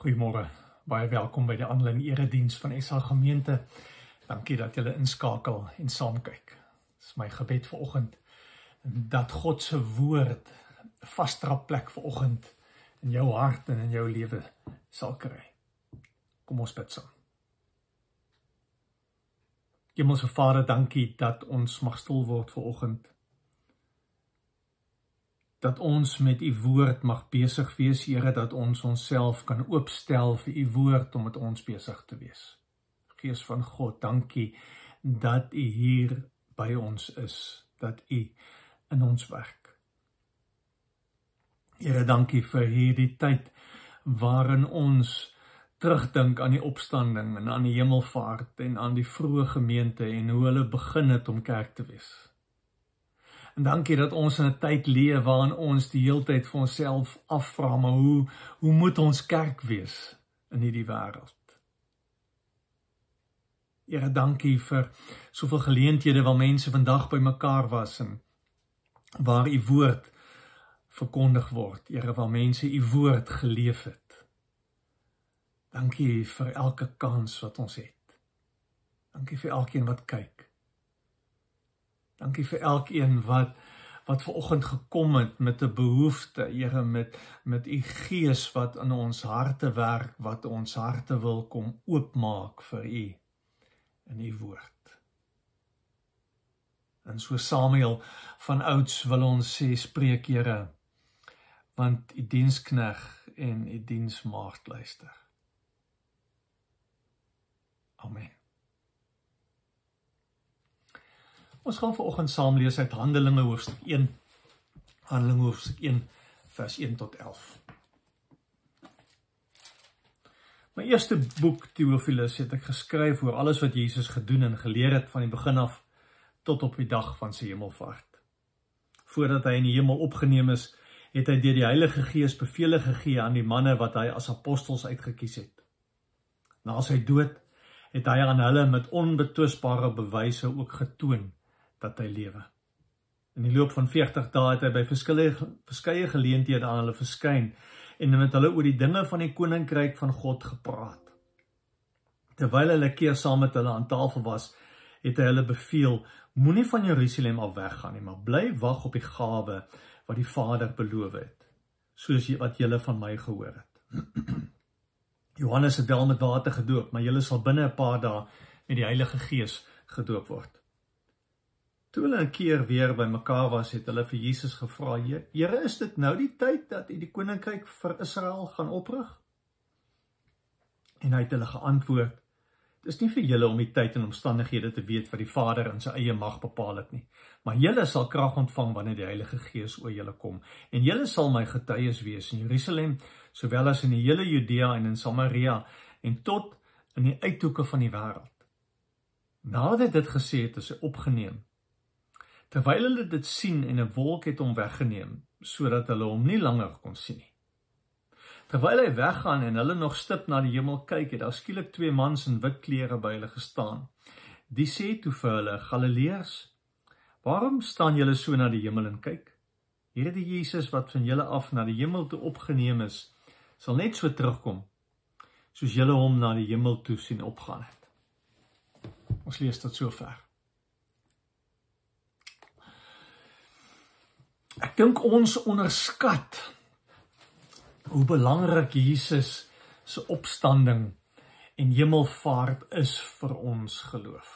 Goeiemôre. Baie welkom by die aanlyn erediens van SA Gemeente. Dankie dat julle inskakel en saam kyk. Dit is my gebed vir oggend dat God se woord vaste plek vir oggend in jou hart en in jou lewe sal kry. Kom ons bid saam. Hemelse Vader, dankie dat ons mag stil word vir oggend dat ons met u woord mag besig wees, Here, dat ons onsself kan oopstel vir u woord om met ons besig te wees. Gees van God, dankie dat u hier by ons is, dat u in ons werk. Here, dankie vir hierdie tyd waarin ons terugdink aan die opstanding en aan die hemelvaart en aan die vroeë gemeente en hoe hulle begin het om kerk te wees. En dankie dat ons in 'n tyd leef waarin ons die heeltyd vir onsself afvra, maar hoe hoe moet ons kerk wees in hierdie wêreld? Here, dankie vir soveel geleenthede waar mense vandag bymekaar was en waar u woord verkondig word. Here, waar mense u woord geleef het. Dankie vir elke kans wat ons het. Dankie vir elkeen wat kyk. Dankie vir elkeen wat wat ver oggend gekom het met 'n behoefte, Here, met met u gees wat in ons harte werk, wat ons harte wil kom oopmaak vir u in u woord. En so Samuel van ouds wil ons sê spreek Here, want u dienskneg en u diensmaagd luister. Amen. Ons gaan vanoggend saam lees uit Handelinge hoofstuk 1. Handelinge hoofstuk 1 vers 1 tot 11. My eerste boek Theophilus het ek geskryf oor alles wat Jesus gedoen en geleer het van die begin af tot op die dag van sy hemelvaart. Voordat hy in die hemel opgeneem is, het hy deur die Heilige Gees beveel gegee aan die manne wat hy as apostels uitgekies het. Na sy dood het hy aan hulle met onbetwisbare bewyse ook getoon dat hy lewe. In die loop van 40 dae het hy by verskeie verskeie geleenthede aan hulle verskyn en met hulle oor die dinge van die koninkryk van God gepraat. Terwyl hulle keer saam met hulle aan tafel was, het hy hulle beveel: Moenie van Jerusalem af weggaan nie, maar bly wag op die gawe wat die Vader beloof het, soos wat julle van my gehoor het. Johannes het wel met water gedoop, maar julle sal binne 'n paar dae met die Heilige Gees gedoop word. Toe hulle 'n keer weer bymekaar was, het hulle vir Jesus gevra: "Here, is dit nou die tyd dat U die koninkryk vir Israel gaan oprig?" En hy het hulle geantwoord: "Dis nie vir julle om die tyd en omstandighede te weet wat die Vader in sy eie mag bepaal het nie, maar julle sal krag ontvang wanneer die Heilige Gees oor julle kom, en julle sal my getuies wees in Jerusalem, sowel as in die hele Judea en in Samaria en tot in die uithoeke van die wêreld." Nadat dit gesê het, is hy opgeneem terwyl hulle dit sien en 'n wolk het hom weggeneem sodat hulle hom nie langer kon sien nie. Terwyl hy weggaan en hulle nog stip na die hemel kyk, het daar skielik twee mans in wit klere by hulle gestaan. Die sê toe vir hulle: "Galileërs, waarom staan julle so na die hemel en kyk? Hierdie Jesus wat van julle af na die hemel toe opgeneem is, sal net so terugkom soos julle hom na die hemel toe sien opgaan het." Ons lees tot sover. Ek dink ons onderskat hoe belangrik Jesus se opstanding en hemelvaart is vir ons geloof.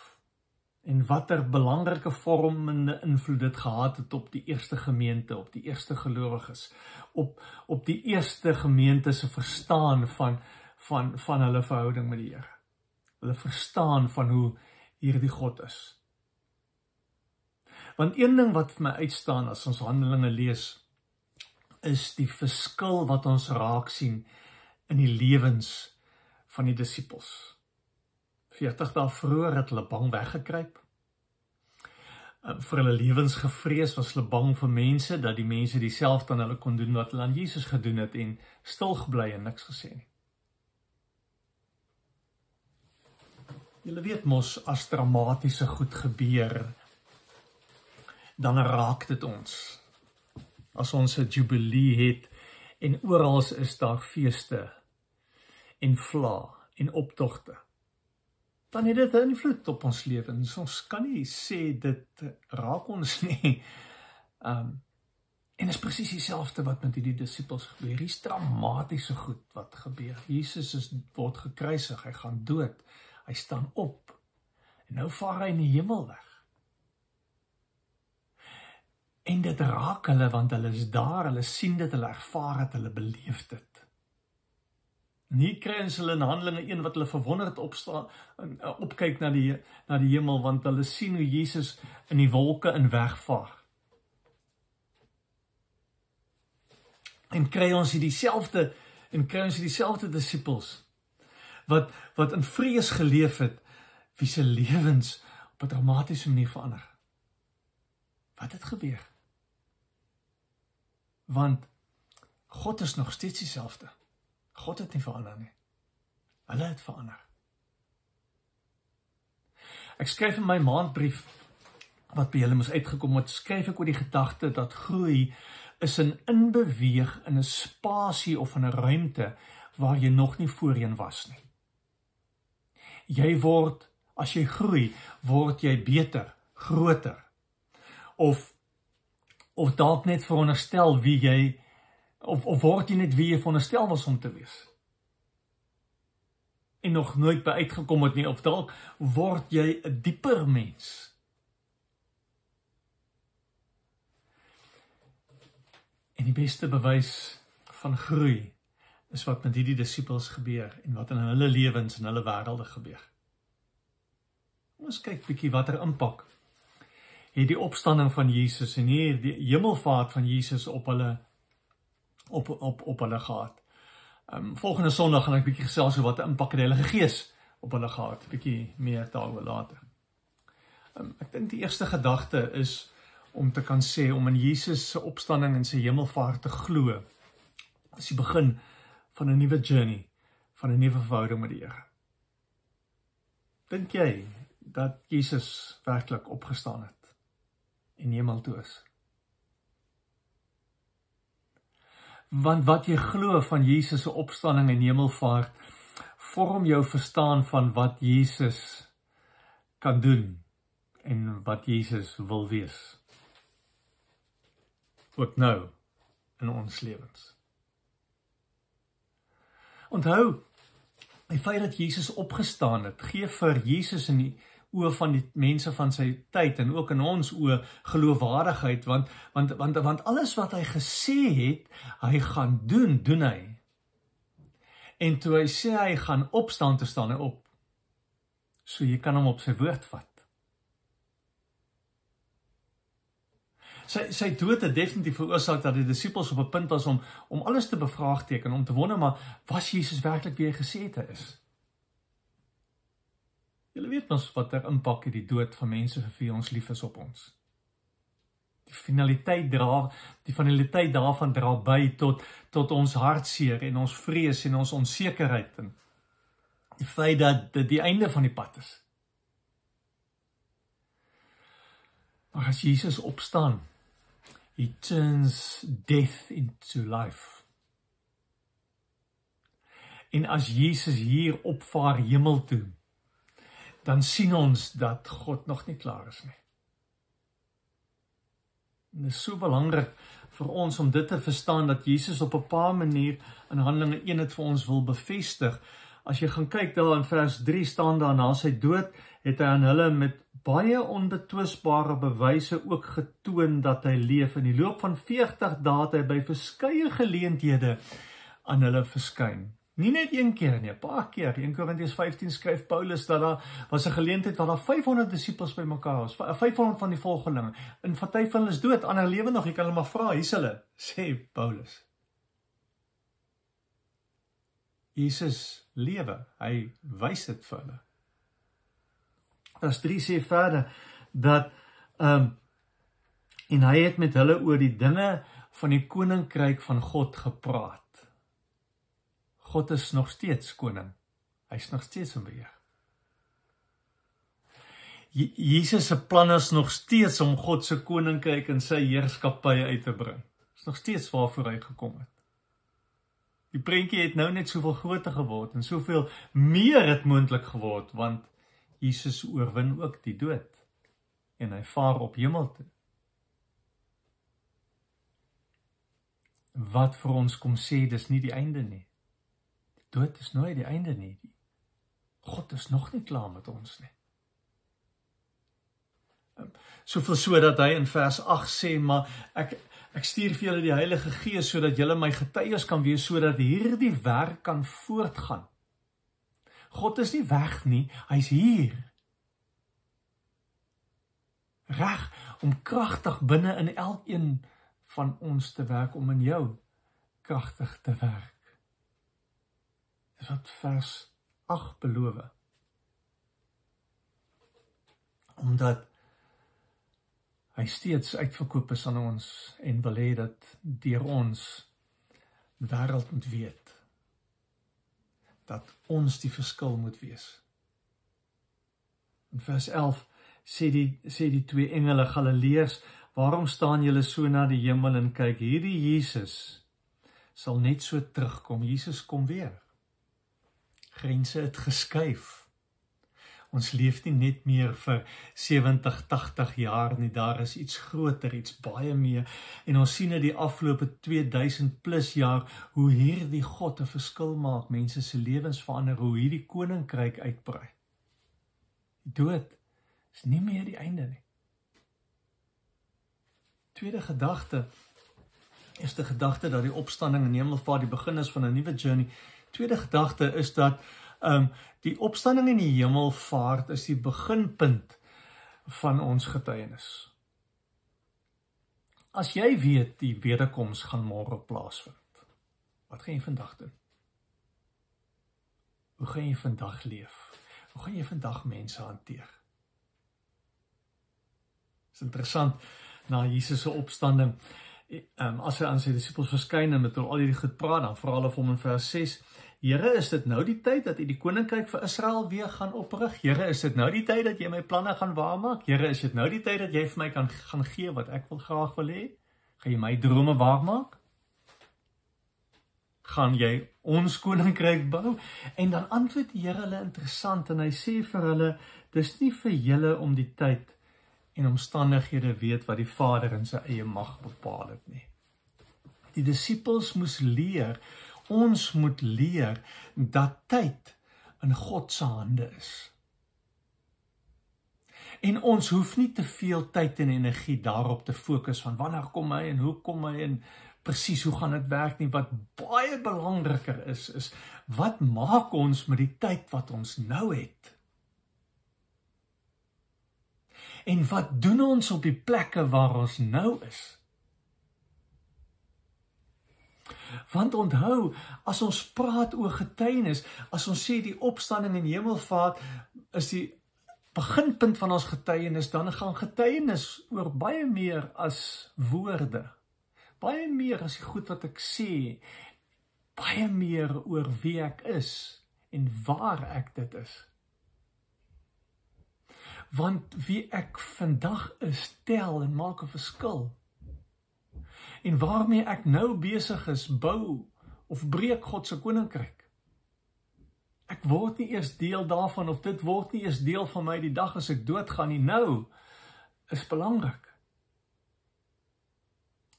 En watter belangrike vormende invloed dit gehad het op die eerste gemeente, op die eerste gelowiges, op op die eerste gemeente se verstaan van van van hulle verhouding met die Here. Hulle verstaan van hoe hierdie God is. Want een ding wat vir my uitstaan as ons Handelinge lees is die verskil wat ons raak sien in die lewens van die disippels. 40 dae vroeër het hulle bang weggekruip. Vir hulle lewens gevrees was hulle bang vir mense dat die mense dieselfde aan hulle kon doen wat hulle aan Jesus gedoen het en stil gebly en niks gesê nie. Julle weet mos as dramatiese goed gebeur dan raak dit ons. As ons 'n jubilee het en oral is daar feeste, en vla en optogte. Dan het dit 'n invloed op ons lewens. Ons kan nie sê dit raak ons nie. Um en is presies dieselfde wat met hierdie disippels gebeur. Hier's dramatiese goed wat gebeur. Jesus is word gekruisig, hy gaan dood. Hy staan op. En nou vaar hy in die hemel weg. En dit raak hulle want hulle is daar, hulle sien dit, hulle ervaar dit, hulle beleef dit. En hier kry ons hulle in Handelinge 1 wat hulle verwonderd opstaan en uh, opkyk na die na die hemel want hulle sien hoe Jesus in die wolke in wegvaar. En kry ons hier dieselfde en kry ons hier dieselfde disippels wat wat in vrees geleef het wie se lewens op 'n dramatiese manier verander. Wat het gebeur? Want God is nog steeds dieselfde. God het nie verander nie. Hulle het verander. Ek skryf in my maandbrief wat by julle moes uitgekom het, skryf ek oor die gedagte dat groei is 'n inbeweeg in 'n spasie of in 'n ruimte waar jy nog nie voorheen was nie. Jy word as jy groei, word jy beter, groter. Of of dalk net veronderstel wie jy of of word jy net wie jy veronderstel was om te wees. En nog nooit by uitgekom het nie of dalk word jy 'n dieper mens. En die beste bewys van groei is wat met hierdie disippels gebeur en wat in hulle lewens en hulle wêrelde gebeur. Ons kyk bietjie watter impak het die opstanding van Jesus en hier die hemelvaart van Jesus op hulle op op op hulle gehad. Ehm um, volgende Sondag gaan ek bietjie gesels oor wat 'n impak die Heilige Gees op hulle gehad, bietjie meer daaroor later. Ehm um, ek dink die eerste gedagte is om te kan sê om in Jesus se opstanding en sy hemelvaart te glo. Dis die begin van 'n nuwe journey, van 'n nuwe verhouding met die Here. Dink jy dat Jesus werklik opgestaan het? En hemel toe is. Want wat jy glo van Jesus se opstanding en hemelvaart vorm jou verstaan van wat Jesus kan doen en wat Jesus wil wees. Ook nou in ons lewens. Onthou, die feit dat Jesus opgestaan het, gee vir Jesus in die oë van die mense van sy tyd en ook in ons oë geloofwaardigheid want want want want alles wat hy gesê het hy gaan doen doen hy. En toe hy sê hy gaan opstaan te staan hy op. So jy kan hom op sy woord vat. Sy sy dood het definitief veroorsaak dat die disippels op 'n punt was om om alles te bevraagteken om te wonder maar was Jesus werklik wie hy gesê het hy is Julle weet mos watter impak het die dood van mense vir wie ons lief is op ons. Die finaliteit dra, die finaliteit daarvan dra by tot tot ons hartseer en ons vrees en ons onsekerheid en die feit dat dit die einde van die pad is. Maar as Jesus opstaan, he turns death into life. En as Jesus hier opvaar hemel toe, dan sien ons dat God nog nie klaar is nie. Dit is so belangrik vir ons om dit te verstaan dat Jesus op 'n paar manier in Handelinge 1 het vir ons wil bevestig. As jy gaan kyk daar in vers 3 staan daar na sy dood het hy aan hulle met baie onbetwisbare bewyse ook getoon dat hy leef. In die loop van 40 dae het hy by verskeie geleenthede aan hulle verskyn. Nie net een keer nie, 'n paar keer. In Korintiërs 15 skryf Paulus dat daar was 'n geleentheid waar daar 500 disippels bymekaar was, 500 van die volgelinge. In party van hulle is dood, ander lewe nog. Jy kan hulle maar vra, hier's hulle, sê Paulus. Jesus lewe. Hy wys dit vir hulle. Vers 3 sê verder dat ehm um, en hy het met hulle oor die dinge van die koninkryk van God gepraat. God is nog steeds koning. Hy's nog steeds in beheer. Jesus se plan is nog steeds om God se koninkryk en sy heerskappy uit te bring. Dis nog steeds waarvoor hy gekom het. Die prentjie het nou net soveel groter geword en soveel meer het moontlik geword want Jesus oorwin ook die dood en hy vaar op hemel toe. Wat vir ons kom sê dis nie die einde nie. Die dood is nooit die einde nie. God is nog nie klaar met ons nie. Ehm, soveel so dat hy in vers 8 sê maar ek ek stuur vir julle die Heilige Gees sodat julle my getuies kan wees sodat hierdie werk kan voortgaan. God is nie weg nie, hy's hier. Reg om kragtig binne in elkeen van ons te werk om in jou kragtig te werk. Dis wat vers 8 beloof. Omdat hy steeds uitverkoop is aan ons en wil hê dat deur ons wêreld moet weet dat ons die verskil moet wees. In vers 11 sê die sê die twee engele Galileërs, "Waarom staan julle so na die hemel en kyk? Hierdie Jesus sal net so terugkom. Jesus kom weer." Grense het geskuif. Ons leef nie net meer vir 70, 80 jaar nie. Daar is iets groter, iets baie meer. En ons sien in die afgelope 2000 plus jaar hoe hierdie God 'n verskil maak, mense se lewens verander, hoe hierdie koninkryk uitbrei. Die dood is nie meer die einde nie. Tweede gedagte is die gedagte dat die opstanding en hemelvaart die begin is van 'n nuwe journey. Tweede gedagte is dat ehm um, die opstanding en die hemelvaart is die beginpunt van ons getuienis. As jy weet die wederkoms gaan môre plaasvind, wat gaan jy vandag doen? Hoe gaan jy vandag leef? Hoe gaan jy vandag mense hanteer? Dit is interessant na Jesus se opstanding. Ehm um, as hy aan sy disippels verskyn en met hulle al hierdie goed praat, dan vra hulle vir hom in vers 6 Here, is dit nou die tyd dat U die koninkryk vir Israel weer gaan oprig? Here, is dit nou die tyd dat jy my planne gaan waarmaak? Here, is dit nou die tyd dat jy vir my kan gaan gee wat ek wil graag wil hê? Gaan jy my drome waarmaak? Gaan jy ons koninkryk bou? En dan antwoord die Here hulle interessant en hy sê vir hulle, dis nie vir julle om die tyd en omstandighede weet wat die Vader in sy eie mag bepaal het nie. Die disippels moes leer Ons moet leer dat tyd in God se hande is. En ons hoef nie te veel tyd en energie daarop te fokus van wanneer kom hy en hoe kom hy en presies hoe gaan dit werk nie wat baie belangriker is is wat maak ons met die tyd wat ons nou het? En wat doen ons op die plekke waar ons nou is? Want onthou, as ons praat oor getuienis, as ons sê die opstanding en hemelvaart is die beginpunt van ons getuienis, dan gaan getuienis oor baie meer as woorde. Baie meer as die goed wat ek sê, baie meer oor wie ek is en waar ek dit is. Want wie ek vandag is, tel en maak 'n verskil en waarmee ek nou besig is bou of breek God se koninkryk. Ek word nie eers deel daarvan of dit word nie eers deel van my die dag as ek doodgaan nie. Nou is belangrik.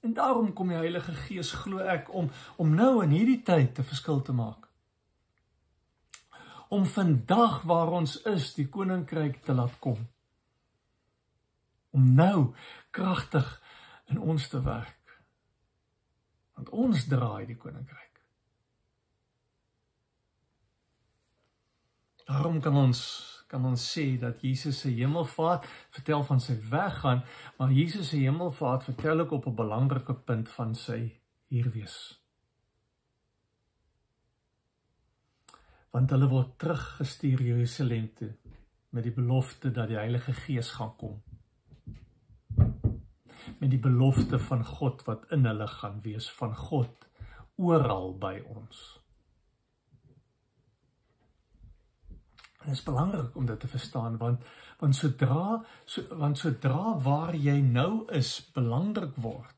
En daarom kom die Heilige Gees glo ek om om nou in hierdie tyd 'n verskil te maak. Om vandag waar ons is, die koninkryk te laat kom. Om nou kragtig in ons te werk want ons draai die koninkryk. Daarom kan ons kan ons sê dat Jesus se hemelvaart vertel van sy weggaan, maar Jesus se hemelvaart vertel ook op 'n belangrike punt van sy hier wees. Want hulle word teruggestuur Jerusalem toe met die belofte dat die Heilige Gees gaan kom met die belofte van God wat in hulle gaan wees van God oral by ons. Dit is belangrik om dit te verstaan want want sodra so, want sodra waar jy nou is belangrik word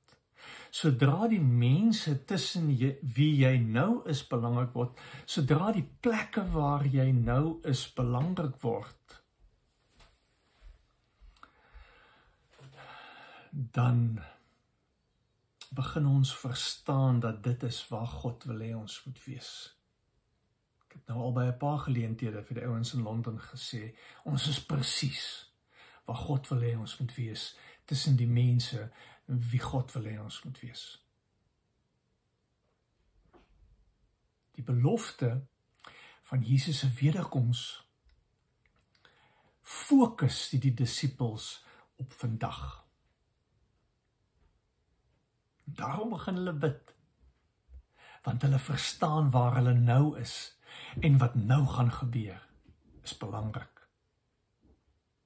sodra die mense tussen jy, wie jy nou is belangrik word, sodra die plekke waar jy nou is belangrik word, dan begin ons verstaan dat dit is waar God wil hê ons moet wees. Ek het nou al by 'n paar geleenthede vir die ouens in Londen gesê, ons is presies waar God wil hê ons moet wees tussen die mense wie God wil hê ons moet wees. Die belofte van Jesus se wederkoms fokus die, die disippels op vandag. Daarom begin hulle bid. Want hulle verstaan waar hulle nou is en wat nou gaan gebeur is belangrik.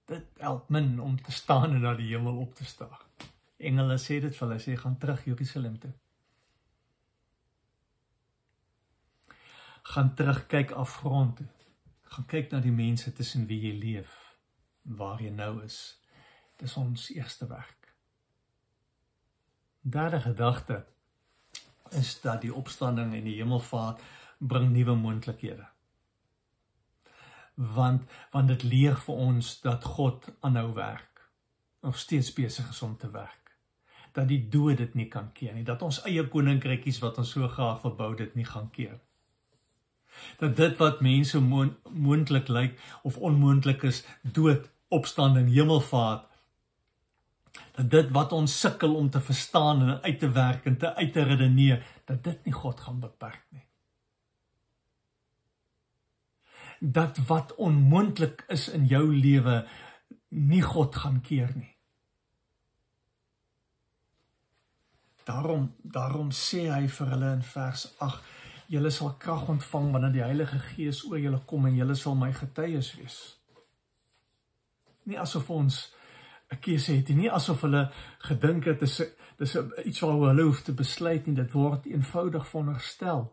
Dit help min om te staan en na die hemel op te staar. Engele sê dit vir hulle, sê gaan terug Jerusalem toe. Gaan terug kyk afgrond toe. Gaan kyk na die mense tussen wie jy leef, waar jy nou is. Dis ons eerste werk. Derde gedagte is dat die opstanding en die hemelvaart bring nuwe moontlikhede. Want want dit leer vir ons dat God aanhou werk. Nog steeds besig is om te werk dat die dood dit nie kan keer nie, dat ons eie koninkrykies wat ons so graag wil bou dit nie gaan keer. Dat dit wat mense moontlik lyk of onmoontlik is, dood, opstanding, hemelvaart, dat dit wat ons sukkel om te verstaan en uit te werk en te uit te redeneer, dat dit nie God gaan beperk nie. Dat wat onmoontlik is in jou lewe nie God gaan keer nie. Daarom daarom sê hy vir hulle in vers 8: Julle sal krag ontvang wanneer die Heilige Gees oor julle kom en julle sal my getuies wees. Nie asof ons 'n keuse het nie, asof hulle gedink het dis dis iets wat hulle hoef te besluit nie, dit word eenvoudig veronderstel.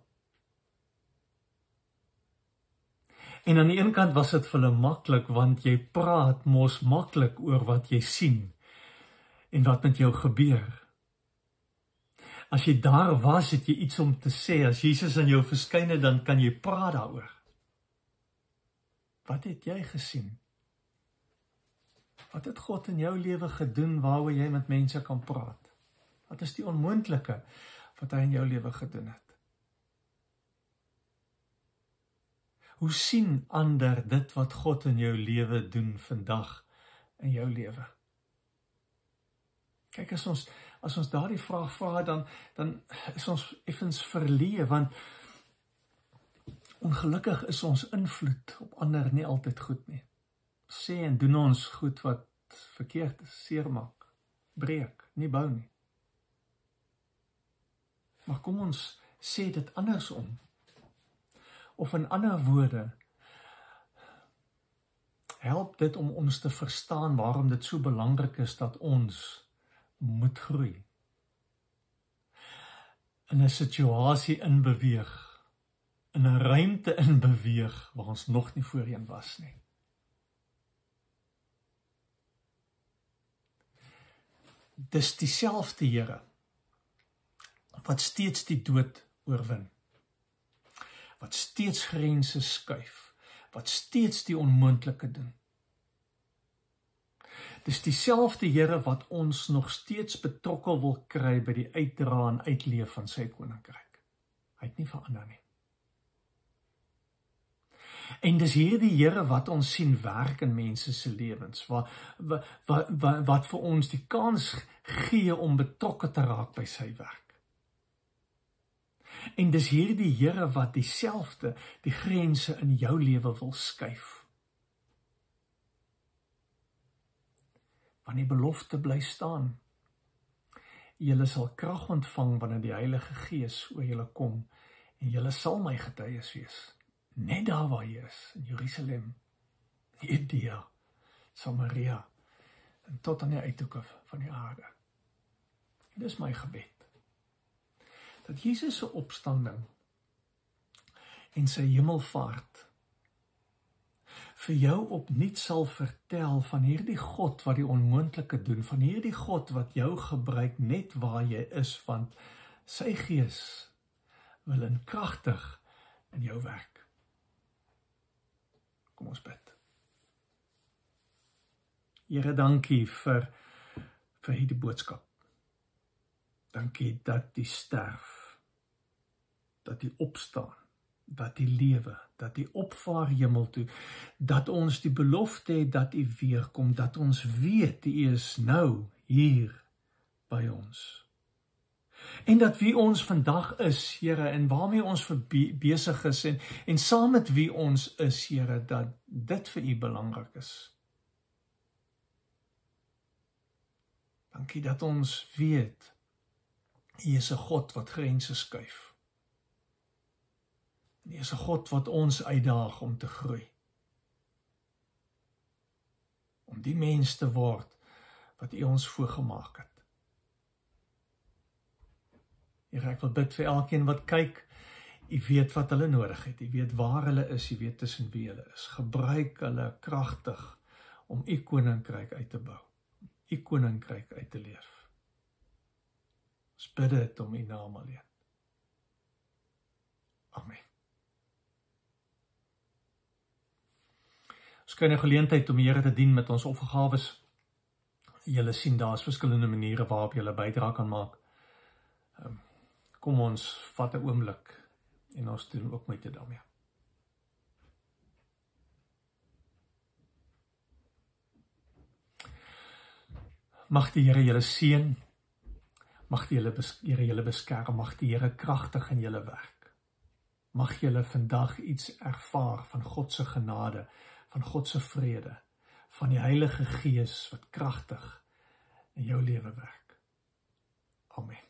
En aan die een kant was dit vir hulle maklik want jy praat mos maklik oor wat jy sien en wat met jou gebeur. As jy daar was, het jy iets om te sê. As Jesus aan jou verskyn het, dan kan jy praat daaroor. Wat het jy gesien? Wat het God in jou lewe gedoen waaroor jy met mense kan praat? Wat is die onmoontlike wat hy in jou lewe gedoen het? Hoe sien ander dit wat God in jou lewe doen vandag in jou lewe? Kyk as ons as ons daardie vraag vra dan dan is ons effens verleë want ongelukkig is ons invloed op ander nie altyd goed nie. Sê en doen ons goed wat verkeerd is, seermaak, breek, nie bou nie. Maar kom ons sê dit andersom. Of in ander woorde help dit om ons te verstaan waarom dit so belangrik is dat ons moet groei. In 'n situasie in beweeg, in 'n ruimte in beweeg waar ons nog nie voorheen was nie. Dis dieselfde Here wat steeds die dood oorwin. Wat steeds grense skuif, wat steeds die onmoontlike doen. Dis dieselfde Here wat ons nog steeds betrokke wil kry by die uitdra en uitleef van sy koninkryk. Hy het nie verander nie. En dis hierdie Here wat ons sien werk in mense se lewens, wat wat wat wat vir ons die kans gee om betrokke te raak by sy werk. En dis hierdie Here wat dieselfde die grense in jou lewe wil skuif. want die belofte bly staan. Julle sal krag ontvang wanneer die Heilige Gees oor julle kom en julle sal my getuies wees. Net daar waar jy is in Jerusalem, Judea, Samaria en tot aan die uithoeke van die aarde. En dis my gebed. Dat Jesus se opstanding en sy hemelvaart vir jou opnuut sal vertel van hierdie God wat die onmoontlike doen, van hierdie God wat jou gebruik net waar jy is want sy gees wil in kragtig in jou werk. Kom ons bid. Here, dankie vir vir hierdie boodskap. Dankie dat jy sterf. Dat jy opstaan dat die lewe, dat die opvaar hemel toe, dat ons die belofte het dat U weer kom, dat ons weet U is nou hier by ons. En dat wie ons vandag is, Here, en waarmee ons besig is en en saam met wie ons is, Here, dat dit vir U belangrik is. Dankie dat ons weet U is 'n God wat grense skuif. En U is 'n God wat ons uitdaag om te groei. Om die mens te word wat U ons voorgemaak het. Here, ek wil bid vir elkeen wat kyk. U weet wat hulle nodig het. U weet waar hulle is, U weet tussen wie hulle is. Gebruik hulle kragtig om U koninkryk uit te bou. U koninkryk uit te leef. Ons bid dit om U naam alleen. Amen. Ons kry 'n geleentheid om die Here te dien met ons offergawes. Julle sien daar's verskillende maniere waarop jy 'n bydrae kan maak. Um, kom ons vat 'n oomblik en ons doen ook met dit daarmee. Mag die Here julle seën. Mag die Here Here julle beskerm. Mag die Here kragtig in julle werk. Mag julle vandag iets ervaar van God se genade van God se vrede, van die Heilige Gees wat kragtig in jou lewe werk. Amen.